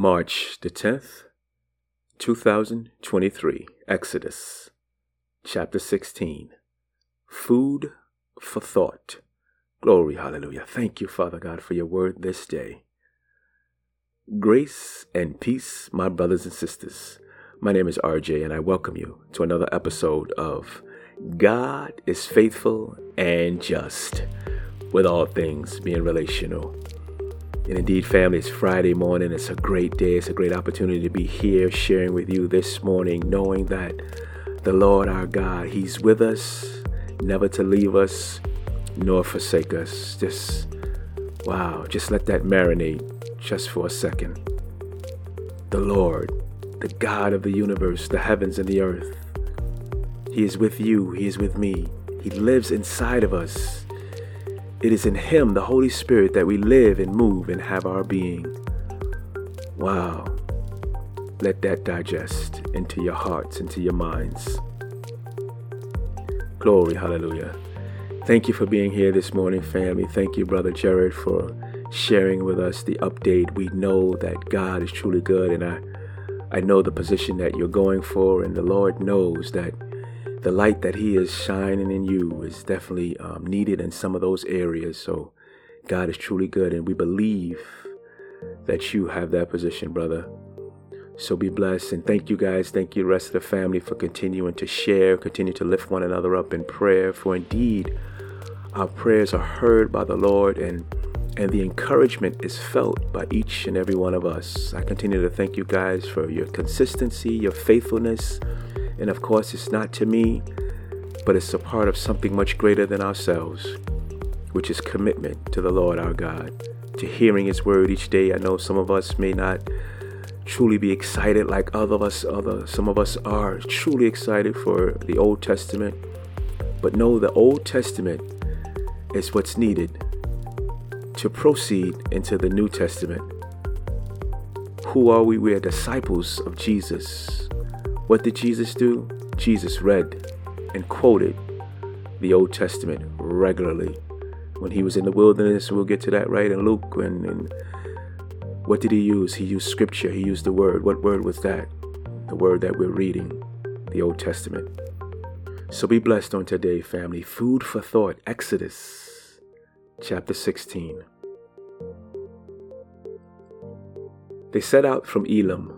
March the 10th, 2023, Exodus, chapter 16. Food for thought. Glory, hallelujah. Thank you, Father God, for your word this day. Grace and peace, my brothers and sisters. My name is RJ, and I welcome you to another episode of God is Faithful and Just, with all things being relational. And indeed, family, it's Friday morning. It's a great day. It's a great opportunity to be here sharing with you this morning, knowing that the Lord our God, He's with us, never to leave us nor forsake us. Just, wow, just let that marinate just for a second. The Lord, the God of the universe, the heavens and the earth, He is with you, He is with me. He lives inside of us. It is in Him, the Holy Spirit, that we live and move and have our being. Wow. Let that digest into your hearts, into your minds. Glory, hallelujah. Thank you for being here this morning, family. Thank you, Brother Jared, for sharing with us the update. We know that God is truly good, and I, I know the position that you're going for, and the Lord knows that the light that He is shining in you is definitely um, needed in some of those areas. So, God is truly good, and we believe that you have that position, brother. So be blessed and thank you guys. Thank you, rest of the family, for continuing to share, continue to lift one another up in prayer. For indeed, our prayers are heard by the Lord and and the encouragement is felt by each and every one of us. I continue to thank you guys for your consistency, your faithfulness, and of course, it's not to me, but it's a part of something much greater than ourselves, which is commitment to the Lord our God, to hearing His word each day. I know some of us may not truly be excited like other of us other some of us are truly excited for the Old Testament. But know the Old Testament is what's needed to proceed into the New Testament. Who are we? We are disciples of Jesus. What did Jesus do? Jesus read and quoted the Old Testament regularly. When he was in the wilderness, we'll get to that right in Luke. And, and what did he use? He used scripture, he used the word. What word was that? The word that we're reading, the Old Testament. So be blessed on today, family. Food for thought, Exodus chapter 16. They set out from Elim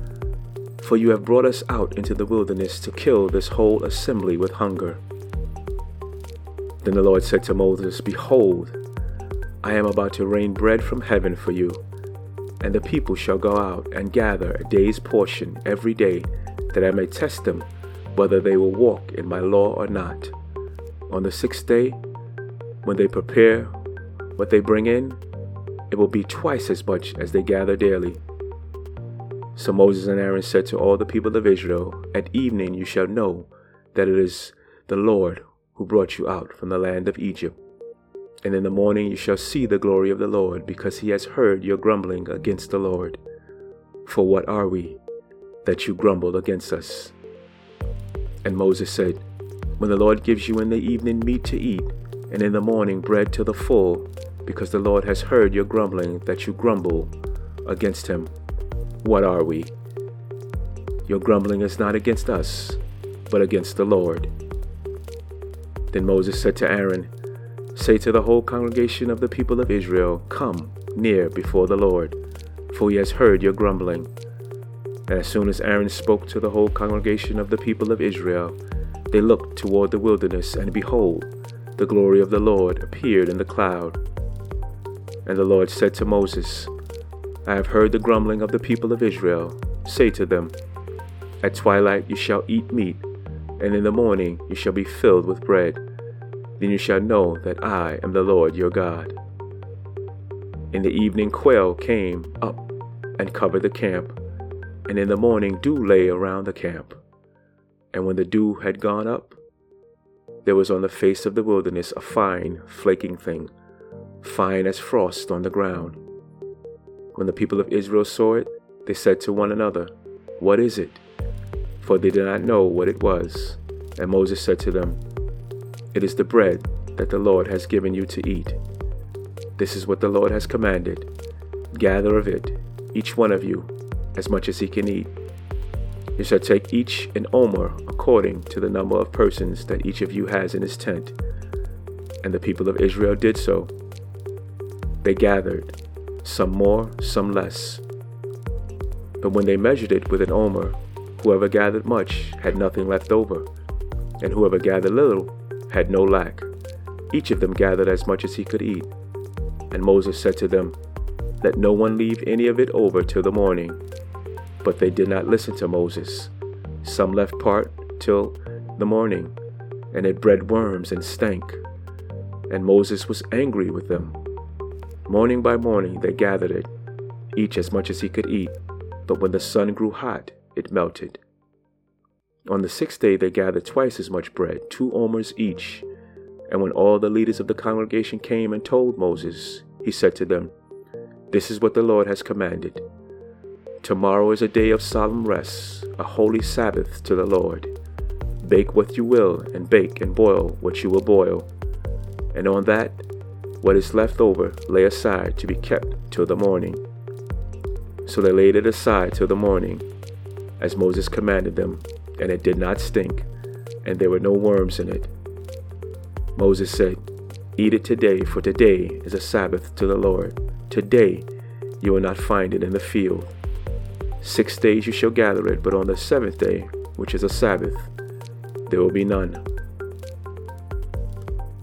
for you have brought us out into the wilderness to kill this whole assembly with hunger. Then the Lord said to Moses, Behold, I am about to rain bread from heaven for you, and the people shall go out and gather a day's portion every day, that I may test them whether they will walk in my law or not. On the sixth day, when they prepare what they bring in, it will be twice as much as they gather daily. So Moses and Aaron said to all the people of Israel, At evening you shall know that it is the Lord who brought you out from the land of Egypt. And in the morning you shall see the glory of the Lord, because he has heard your grumbling against the Lord. For what are we that you grumble against us? And Moses said, When the Lord gives you in the evening meat to eat, and in the morning bread to the full, because the Lord has heard your grumbling that you grumble against him. What are we? Your grumbling is not against us, but against the Lord. Then Moses said to Aaron, Say to the whole congregation of the people of Israel, Come near before the Lord, for he has heard your grumbling. And as soon as Aaron spoke to the whole congregation of the people of Israel, they looked toward the wilderness, and behold, the glory of the Lord appeared in the cloud. And the Lord said to Moses, I have heard the grumbling of the people of Israel. Say to them, At twilight you shall eat meat, and in the morning you shall be filled with bread. Then you shall know that I am the Lord your God. In the evening quail came up and covered the camp, and in the morning dew lay around the camp. And when the dew had gone up, there was on the face of the wilderness a fine, flaking thing, fine as frost on the ground. When the people of Israel saw it, they said to one another, What is it? For they did not know what it was. And Moses said to them, It is the bread that the Lord has given you to eat. This is what the Lord has commanded. Gather of it, each one of you, as much as he can eat. You shall take each an omer according to the number of persons that each of you has in his tent. And the people of Israel did so. They gathered, some more, some less. But when they measured it with an omer, whoever gathered much had nothing left over, and whoever gathered little had no lack. Each of them gathered as much as he could eat. And Moses said to them, Let no one leave any of it over till the morning. But they did not listen to Moses. Some left part till the morning, and it bred worms and stank. And Moses was angry with them. Morning by morning they gathered it, each as much as he could eat, but when the sun grew hot, it melted. On the sixth day they gathered twice as much bread, two omers each. And when all the leaders of the congregation came and told Moses, he said to them, This is what the Lord has commanded. Tomorrow is a day of solemn rest, a holy Sabbath to the Lord. Bake what you will, and bake and boil what you will boil. And on that, what is left over, lay aside to be kept till the morning. So they laid it aside till the morning, as Moses commanded them, and it did not stink, and there were no worms in it. Moses said, Eat it today, for today is a Sabbath to the Lord. Today you will not find it in the field. Six days you shall gather it, but on the seventh day, which is a Sabbath, there will be none.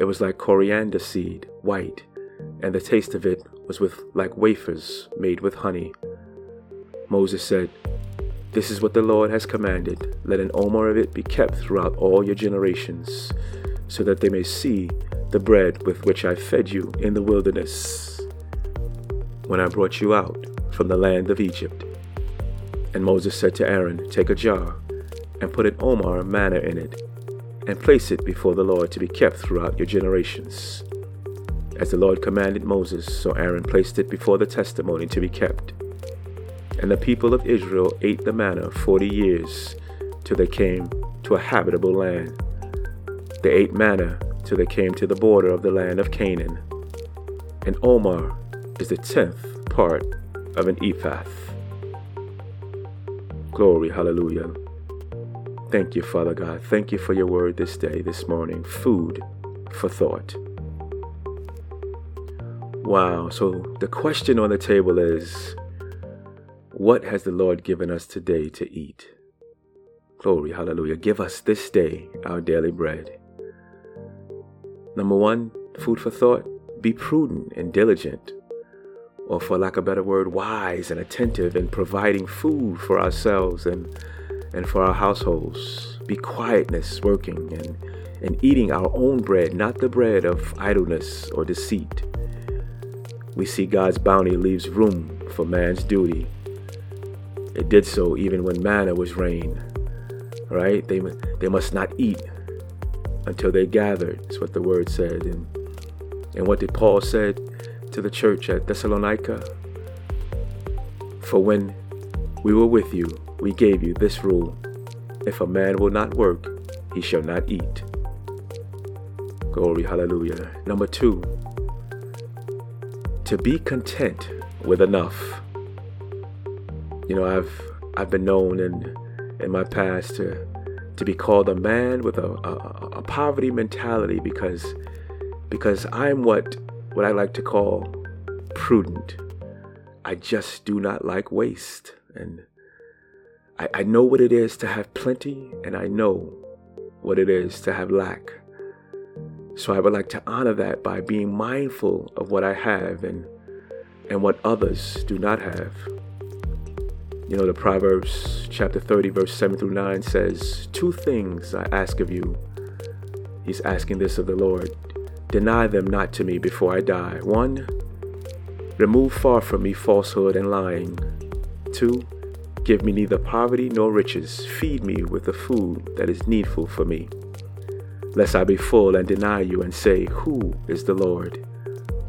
It was like coriander seed, white, and the taste of it was with like wafers made with honey. Moses said, This is what the Lord has commanded. Let an omer of it be kept throughout all your generations, so that they may see the bread with which I fed you in the wilderness, when I brought you out from the land of Egypt. And Moses said to Aaron, Take a jar, and put an omer manna in it, and place it before the Lord to be kept throughout your generations. As the Lord commanded Moses, so Aaron placed it before the testimony to be kept. And the people of Israel ate the manna forty years, till they came to a habitable land. They ate manna till they came to the border of the land of Canaan. And omer is the tenth part of an ephah. Glory, hallelujah. Thank you, Father God. Thank you for your word this day, this morning. Food for thought. Wow. So the question on the table is what has the Lord given us today to eat? Glory, hallelujah. Give us this day our daily bread. Number one, food for thought. Be prudent and diligent or for lack of a better word, wise and attentive in providing food for ourselves and, and for our households. Be quietness working and, and eating our own bread, not the bread of idleness or deceit. We see God's bounty leaves room for man's duty. It did so even when manna was rain. Right? They, they must not eat until they gathered, is what the word said. And, and what did Paul said? to the church at Thessalonica. For when we were with you, we gave you this rule if a man will not work, he shall not eat. Glory, hallelujah. Number two, to be content with enough. You know, I've I've been known in in my past to to be called a man with a, a, a poverty mentality because because I'm what what I like to call prudent. I just do not like waste. And I, I know what it is to have plenty, and I know what it is to have lack. So I would like to honor that by being mindful of what I have and and what others do not have. You know, the Proverbs chapter 30, verse 7 through 9 says, Two things I ask of you. He's asking this of the Lord. Deny them not to me before I die. One, remove far from me falsehood and lying. Two, give me neither poverty nor riches. Feed me with the food that is needful for me. Lest I be full and deny you and say, Who is the Lord?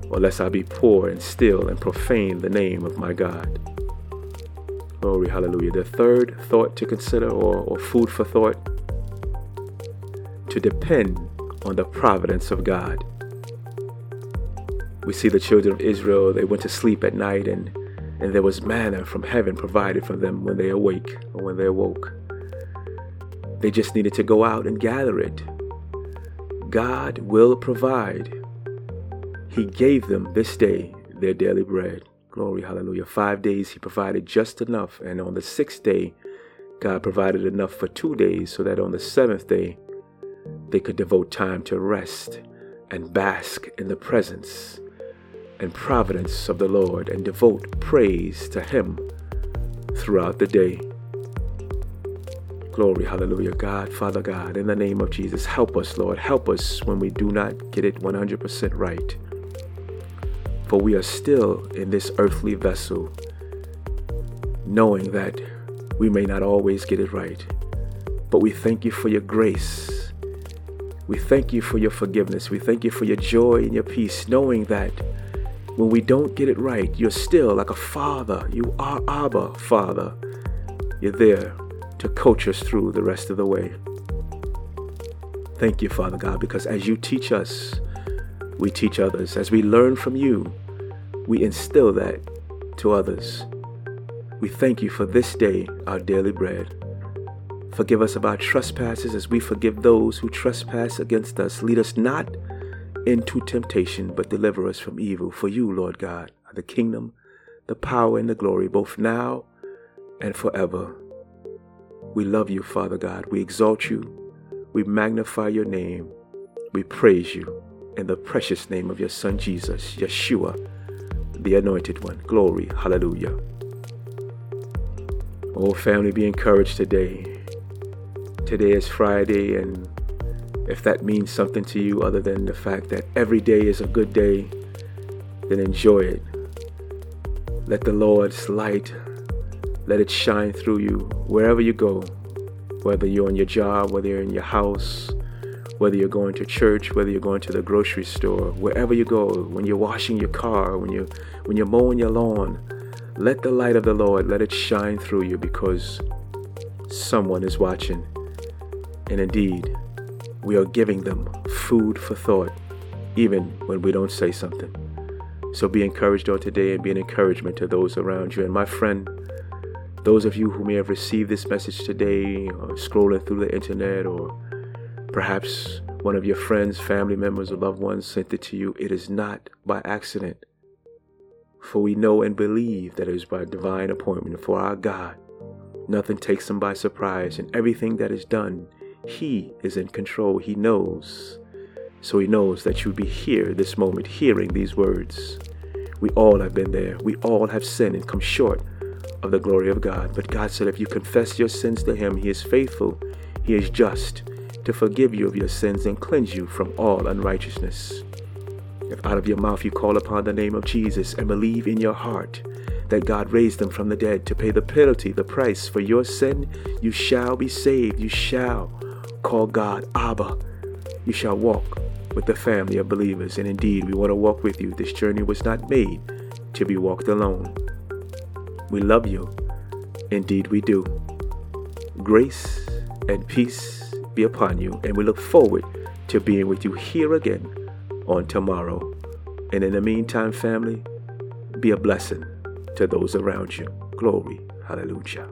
Or lest I be poor and still and profane the name of my God. Glory, hallelujah. The third thought to consider, or, or food for thought, to depend on the providence of God. We see the children of Israel, they went to sleep at night and, and there was manna from heaven provided for them when they awake or when they awoke. They just needed to go out and gather it. God will provide. He gave them this day their daily bread. Glory, hallelujah. Five days he provided just enough. And on the sixth day, God provided enough for two days so that on the seventh day, they could devote time to rest and bask in the presence and providence of the Lord and devote praise to Him throughout the day. Glory, hallelujah. God, Father God, in the name of Jesus, help us, Lord. Help us when we do not get it 100% right for we are still in this earthly vessel, knowing that we may not always get it right. But we thank you for your grace. We thank you for your forgiveness. We thank you for your joy and your peace, knowing that when we don't get it right, you're still like a father. You are Abba, Father. You're there to coach us through the rest of the way. Thank you, Father God, because as you teach us, we teach others. As we learn from you, we instill that to others. We thank you for this day, our daily bread. Forgive us of our trespasses as we forgive those who trespass against us. Lead us not into temptation, but deliver us from evil. For you, Lord God, are the kingdom, the power, and the glory, both now and forever. We love you, Father God. We exalt you. We magnify your name. We praise you in the precious name of your Son, Jesus, Yeshua the anointed one. Glory. Hallelujah. Oh, family, be encouraged today. Today is Friday, and if that means something to you other than the fact that every day is a good day, then enjoy it. Let the Lord's light let it shine through you wherever you go, whether you're on your job, whether you're in your house, whether you're going to church, whether you're going to the grocery store, wherever you go, when you're washing your car, when you when you're mowing your lawn, let the light of the Lord let it shine through you because someone is watching. And indeed, we are giving them food for thought even when we don't say something. So be encouraged on today and be an encouragement to those around you. And my friend, those of you who may have received this message today or scrolling through the internet or Perhaps one of your friends, family members, or loved ones sent it to you. It is not by accident. For we know and believe that it is by divine appointment for our God. Nothing takes him by surprise, and everything that is done, he is in control. He knows. So he knows that you'll be here this moment, hearing these words. We all have been there. We all have sinned and come short of the glory of God. But God said, if you confess your sins to him, he is faithful, he is just to forgive you of your sins and cleanse you from all unrighteousness. If out of your mouth you call upon the name of Jesus and believe in your heart that God raised him from the dead to pay the penalty, the price for your sin, you shall be saved. You shall call God Abba. You shall walk with the family of believers. And indeed, we want to walk with you. This journey was not made to be walked alone. We love you. Indeed, we do. Grace and peace be upon you, and we look forward to being with you here again on tomorrow. And in the meantime, family, be a blessing to those around you. Glory. Hallelujah.